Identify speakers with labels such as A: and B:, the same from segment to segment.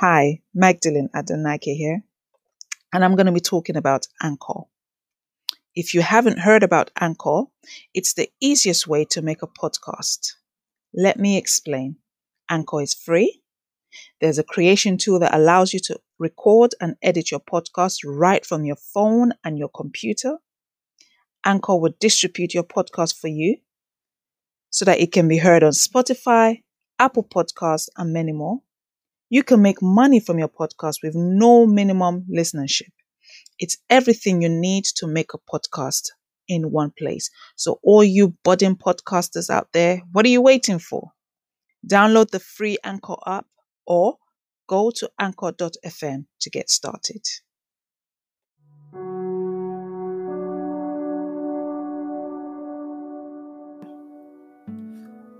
A: Hi, Magdalene Adenike here, and I'm going to be talking about Anchor. If you haven't heard about Anchor, it's the easiest way to make a podcast. Let me explain. Anchor is free. There's a creation tool that allows you to record and edit your podcast right from your phone and your computer. Anchor will distribute your podcast for you so that it can be heard on Spotify, Apple Podcasts, and many more. You can make money from your podcast with no minimum listenership. It's everything you need to make a podcast in one place. So, all you budding podcasters out there, what are you waiting for? Download the free Anchor app or go to anchor.fm to get started.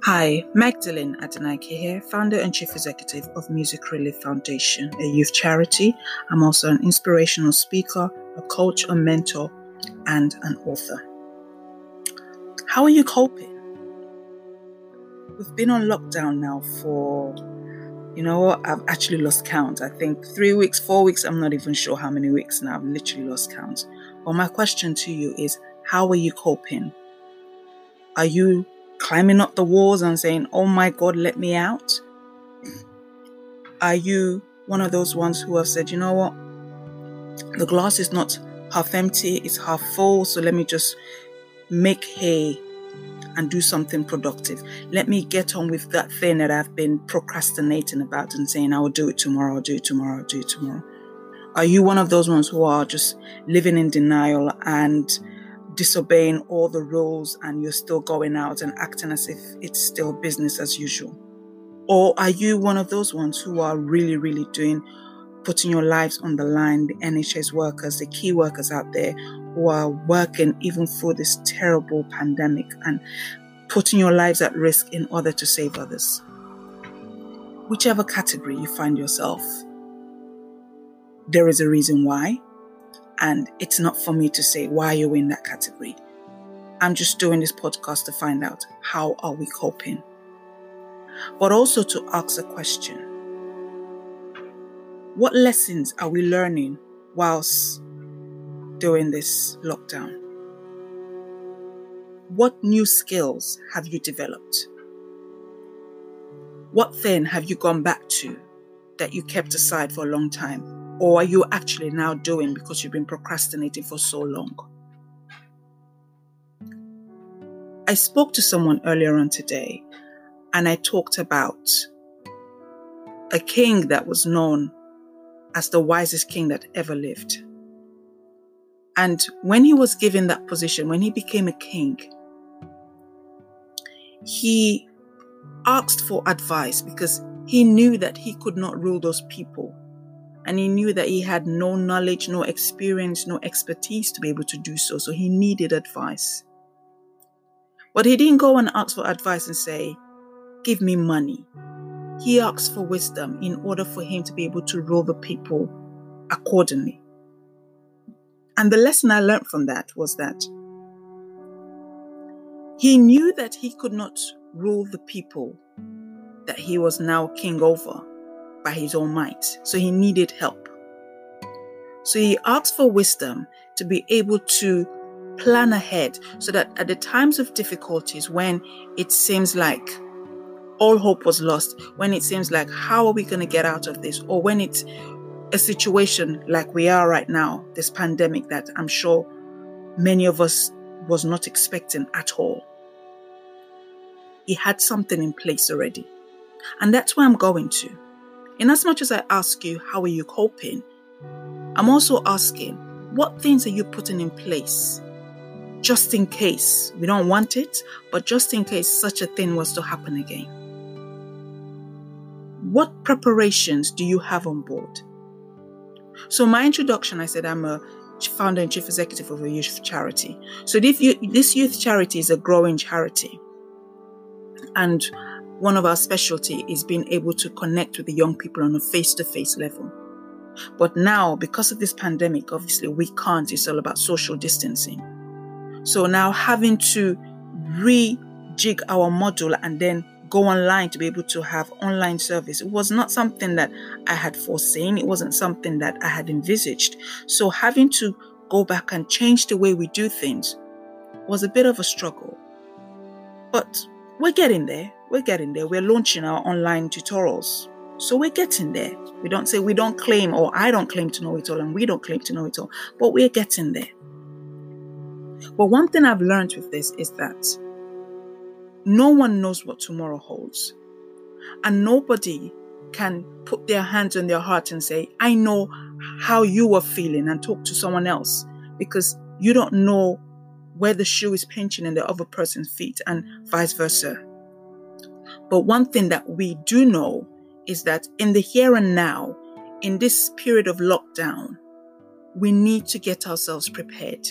A: Hi, Magdalene Adenike here, founder and chief executive of Music Relief Foundation, a youth charity. I'm also an inspirational speaker, a coach, a mentor, and an author. How are you coping? We've been on lockdown now for, you know I've actually lost count. I think three weeks, four weeks, I'm not even sure how many weeks now. I've literally lost count. But my question to you is how are you coping? Are you climbing up the walls and saying, Oh my God, let me out? Are you one of those ones who have said, You know what? The glass is not half empty, it's half full, so let me just make hay and do something productive. Let me get on with that thing that I've been procrastinating about and saying, I will do it tomorrow, I'll do it tomorrow, I'll do it tomorrow. Are you one of those ones who are just living in denial and disobeying all the rules and you're still going out and acting as if it's still business as usual? Or are you one of those ones who are really, really doing, putting your lives on the line, the NHS workers, the key workers out there who are working even through this terrible pandemic and putting your lives at risk in order to save others? Whichever category you find yourself, there is a reason why and it's not for me to say why you're in that category. I'm just doing this podcast to find out how are we coping. But also to ask a question. What lessons are we learning whilst doing this lockdown? What new skills have you developed? What then have you gone back to that you kept aside for a long time? Or are you actually now doing because you've been procrastinating for so long? I spoke to someone earlier on today and I talked about a king that was known as the wisest king that ever lived. And when he was given that position, when he became a king, he asked for advice because he knew that he could not rule those people and he knew that he had no knowledge, no experience, no expertise to be able to do so. So he needed advice. But he didn't go and ask for advice and say, Give me money. He asked for wisdom in order for him to be able to rule the people accordingly. And the lesson I learned from that was that he knew that he could not rule the people that he was now king over by his own might. So he needed help. So he asked for wisdom to be able to plan ahead so that at the times of difficulties, when it seems like all hope was lost, when it seems like how are we going to get out of this, or when it's a situation like we are right now, this pandemic that I'm sure many of us was not expecting at all. He had something in place already. And that's where I'm going to. In as much as I ask you, how are you coping? I'm also asking, what things are you putting in place just in case we don't want it, but just in case such a thing was to happen again? What preparations do you have on board? So, my introduction, I said I'm a founder and chief executive of a youth charity. So, this youth charity is a growing charity. And one of our specialty is being able to connect with the young people on a face-to-face level. But now, because of this pandemic, obviously we can't. It's all about social distancing. So now having to rejig our model and then go online to be able to have online service. It was not something that I had foreseen. It wasn't something that I had envisaged. So having to go back and change the way we do things was a bit of a struggle. But we're getting there. We're getting there. We're launching our online tutorials. So we're getting there. We don't say we don't claim, or I don't claim to know it all, and we don't claim to know it all, but we're getting there. But one thing I've learned with this is that no one knows what tomorrow holds. And nobody can put their hands on their heart and say, I know how you are feeling, and talk to someone else because you don't know where the shoe is pinching in the other person's feet, and vice versa. But one thing that we do know is that in the here and now, in this period of lockdown, we need to get ourselves prepared